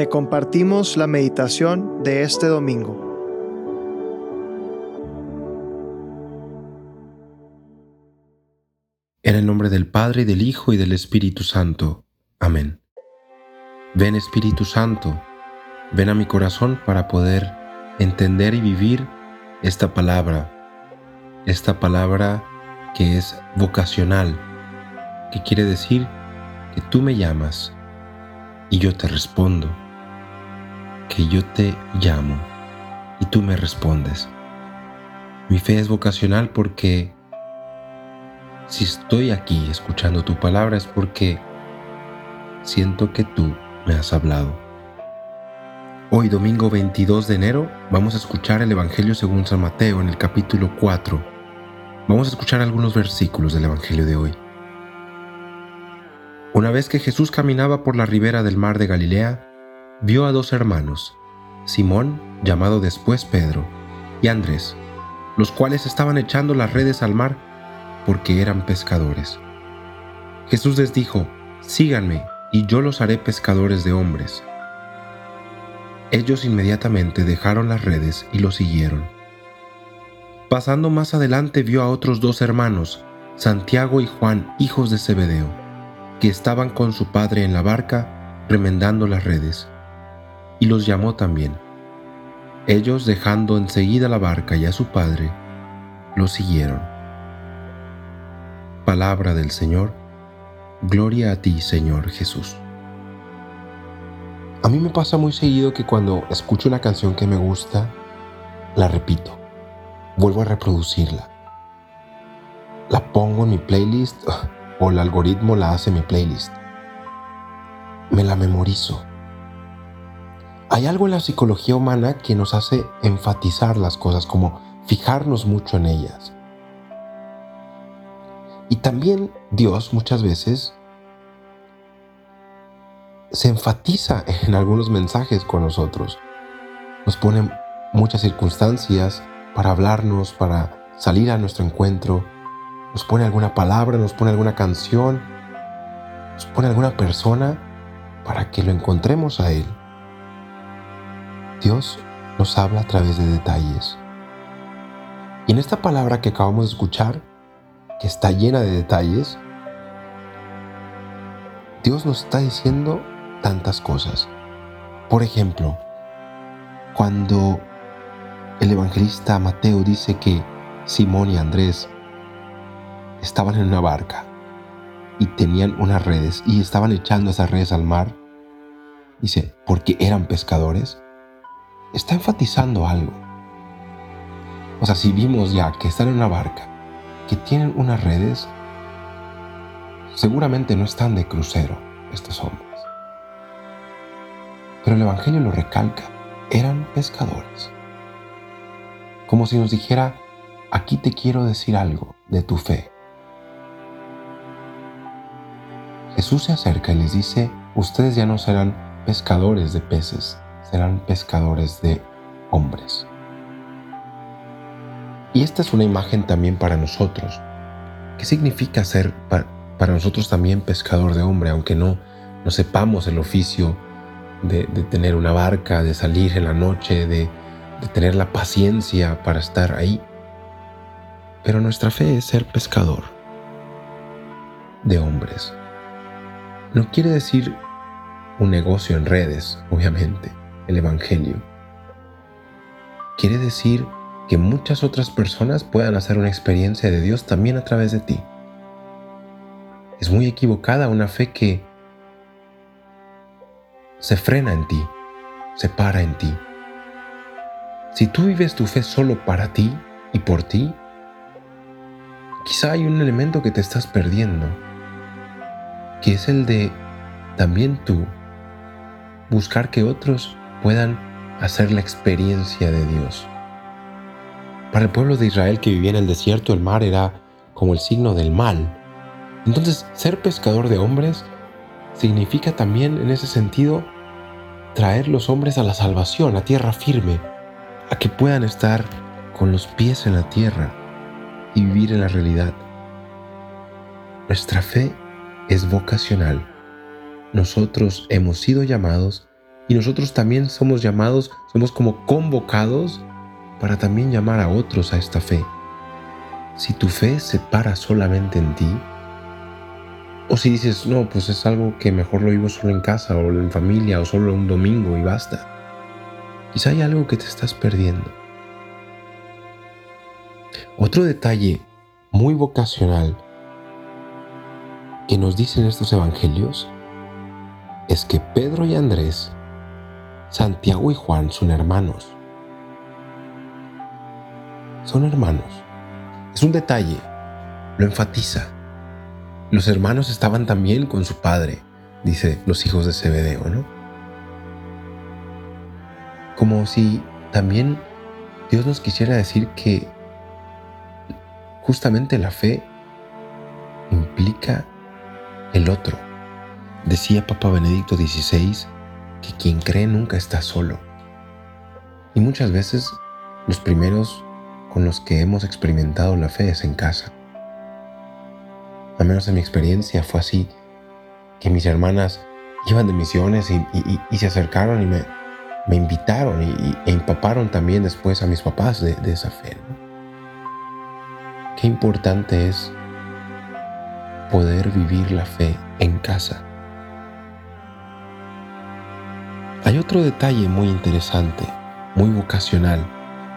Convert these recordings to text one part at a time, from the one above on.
Te compartimos la meditación de este domingo. En el nombre del Padre, del Hijo, y del Espíritu Santo. Amén. Ven Espíritu Santo, ven a mi corazón para poder entender y vivir esta palabra, esta palabra que es vocacional, que quiere decir que tú me llamas y yo te respondo, que yo te llamo y tú me respondes. Mi fe es vocacional porque si estoy aquí escuchando tu palabra es porque siento que tú me has hablado. Hoy, domingo 22 de enero, vamos a escuchar el Evangelio según San Mateo en el capítulo 4. Vamos a escuchar algunos versículos del Evangelio de hoy. Una vez que Jesús caminaba por la ribera del mar de Galilea, vio a dos hermanos, Simón, llamado después Pedro, y Andrés, los cuales estaban echando las redes al mar porque eran pescadores. Jesús les dijo, síganme y yo los haré pescadores de hombres. Ellos inmediatamente dejaron las redes y lo siguieron. Pasando más adelante vio a otros dos hermanos, Santiago y Juan, hijos de Zebedeo, que estaban con su padre en la barca remendando las redes, y los llamó también. Ellos, dejando enseguida la barca y a su padre, lo siguieron. Palabra del Señor Gloria a ti, Señor Jesús. A mí me pasa muy seguido que cuando escucho una canción que me gusta, la repito, vuelvo a reproducirla. La pongo en mi playlist o el algoritmo la hace mi playlist. Me la memorizo. Hay algo en la psicología humana que nos hace enfatizar las cosas, como fijarnos mucho en ellas. Y también Dios muchas veces se enfatiza en algunos mensajes con nosotros. Nos pone muchas circunstancias para hablarnos, para salir a nuestro encuentro. Nos pone alguna palabra, nos pone alguna canción, nos pone alguna persona para que lo encontremos a Él. Dios nos habla a través de detalles. Y en esta palabra que acabamos de escuchar, que está llena de detalles, Dios nos está diciendo tantas cosas. Por ejemplo, cuando el evangelista Mateo dice que Simón y Andrés estaban en una barca y tenían unas redes y estaban echando esas redes al mar, dice, porque eran pescadores, está enfatizando algo. O sea, si vimos ya que están en una barca que tienen unas redes, seguramente no están de crucero estos hombres. Pero el Evangelio lo recalca, eran pescadores. Como si nos dijera, aquí te quiero decir algo de tu fe. Jesús se acerca y les dice, ustedes ya no serán pescadores de peces, serán pescadores de hombres. Y esta es una imagen también para nosotros. ¿Qué significa ser para nosotros también pescador de hombre, aunque no, no sepamos el oficio de, tener una barca, de salir en la noche, de, de tener la paciencia para estar ahí? Pero nuestra fe es ser pescador de hombres. No quiere decir un negocio en redes, obviamente, el Evangelio. Quiere decir que muchas otras personas puedan hacer una experiencia de Dios también a través de ti. Es muy equivocada una fe que se frena en ti, se para en ti. Si tú vives tu fe solo para ti y por ti, quizá hay un elemento que te estás perdiendo, que es el de también tú buscar que otros puedan hacer la experiencia de Dios. Para el pueblo de Israel que vivía en el desierto, el mar era como el signo del mal. Entonces, ser pescador de hombres significa también, en ese sentido, traer los hombres a la salvación, a tierra firme, a que puedan estar con los pies en la tierra y vivir en la realidad. Nuestra fe es vocacional. Nosotros hemos sido llamados Y nosotros también somos llamados, somos como convocados para también llamar a otros a esta fe. Si tu fe se para solamente en ti, o si dices, no, pues es algo que mejor lo vivo solo en casa o en familia o solo un domingo y basta. Quizá hay algo que te estás perdiendo. Otro detalle muy vocacional que nos dicen estos evangelios es que Pedro y Andrés, Santiago y Juan son hermanos. Son hermanos. Es un detalle, lo enfatiza. Los hermanos estaban también con su padre, dice los hijos de Zebedeo, ¿no? Como si también Dios nos quisiera decir que justamente la fe implica el otro. Decía Papa Benedicto XVI que quien cree nunca está solo. Y muchas veces los primeros con los que hemos experimentado la fe es en casa. Al menos en mi experiencia fue así, que mis hermanas iban de misiones y, se acercaron y me, invitaron y, e empaparon también después a mis papás de, esa fe. Qué importante es poder vivir la fe en casa. Hay otro detalle muy interesante, muy vocacional.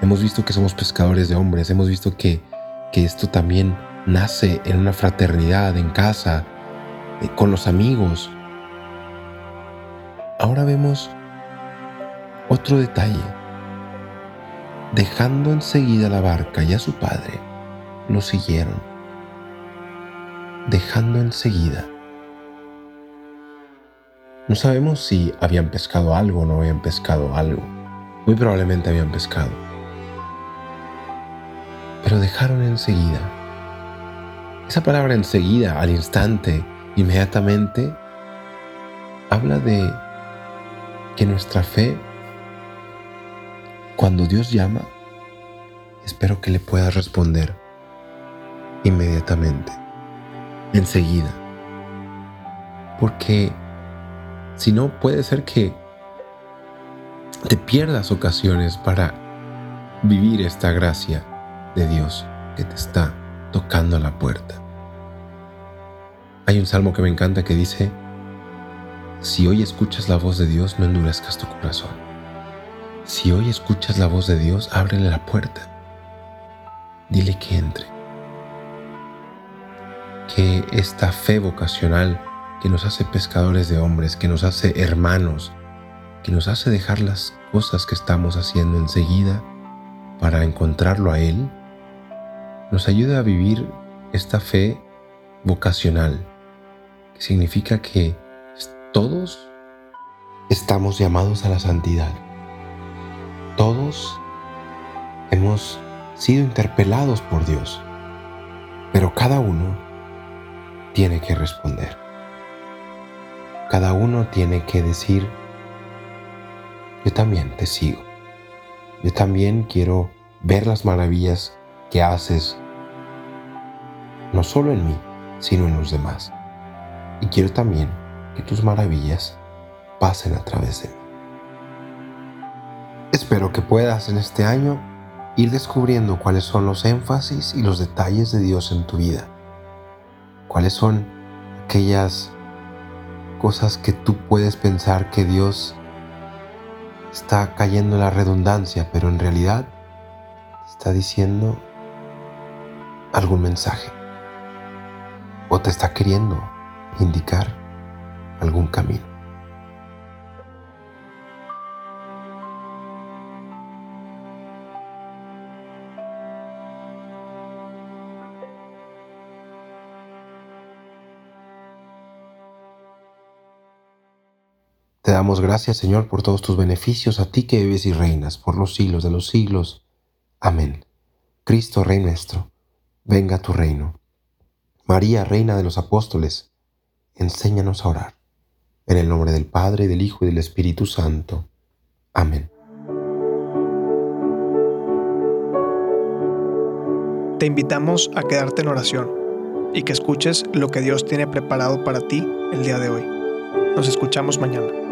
Hemos visto que somos pescadores de hombres, hemos visto que, que esto también nace en una fraternidad, en casa, eh, con los amigos. Ahora vemos otro detalle. Dejando enseguida la barca y a su padre, lo siguieron. Dejando enseguida. No sabemos si habían pescado algo o no habían pescado algo. Muy probablemente habían pescado. Pero dejaron enseguida. Esa palabra enseguida, al instante, inmediatamente, habla de que nuestra fe cuando Dios llama, espero que le puedas responder inmediatamente, enseguida. Porque si no, puede ser que te pierdas ocasiones para vivir esta gracia de Dios que te está tocando a la puerta. Hay un salmo que me encanta que dice, si hoy escuchas la voz de Dios, no endurezcas tu corazón. Si hoy escuchas la voz de Dios, ábrele la puerta. Dile que entre. Que esta fe vocacional que nos hace pescadores de hombres, que nos hace hermanos, que nos hace dejar las cosas que estamos haciendo enseguida para encontrarlo a Él, nos ayuda a vivir esta fe vocacional, que significa que todos estamos llamados a la santidad. Todos hemos sido interpelados por Dios, pero cada uno tiene que responder. Cada uno tiene que decir, yo también te sigo. Yo también quiero ver las maravillas que haces, no solo en mí, sino en los demás. Y quiero también que tus maravillas pasen a través de mí. Espero que puedas en este año ir descubriendo cuáles son los énfasis y los detalles de Dios en tu vida. Cuáles son aquellas cosas que tú puedes pensar que Dios está cayendo en la redundancia, pero en realidad está diciendo algún mensaje o te está queriendo indicar algún camino. Te damos gracias, Señor, por todos tus beneficios, a ti que vives y reinas por los siglos de los siglos. Amén. Cristo, Rey nuestro, venga a tu reino. María, Reina de los Apóstoles, enséñanos a orar. En el nombre del Padre, del Hijo y del Espíritu Santo. Amén. Te invitamos a quedarte en oración y que escuches lo que Dios tiene preparado para ti el día de hoy. Nos escuchamos mañana.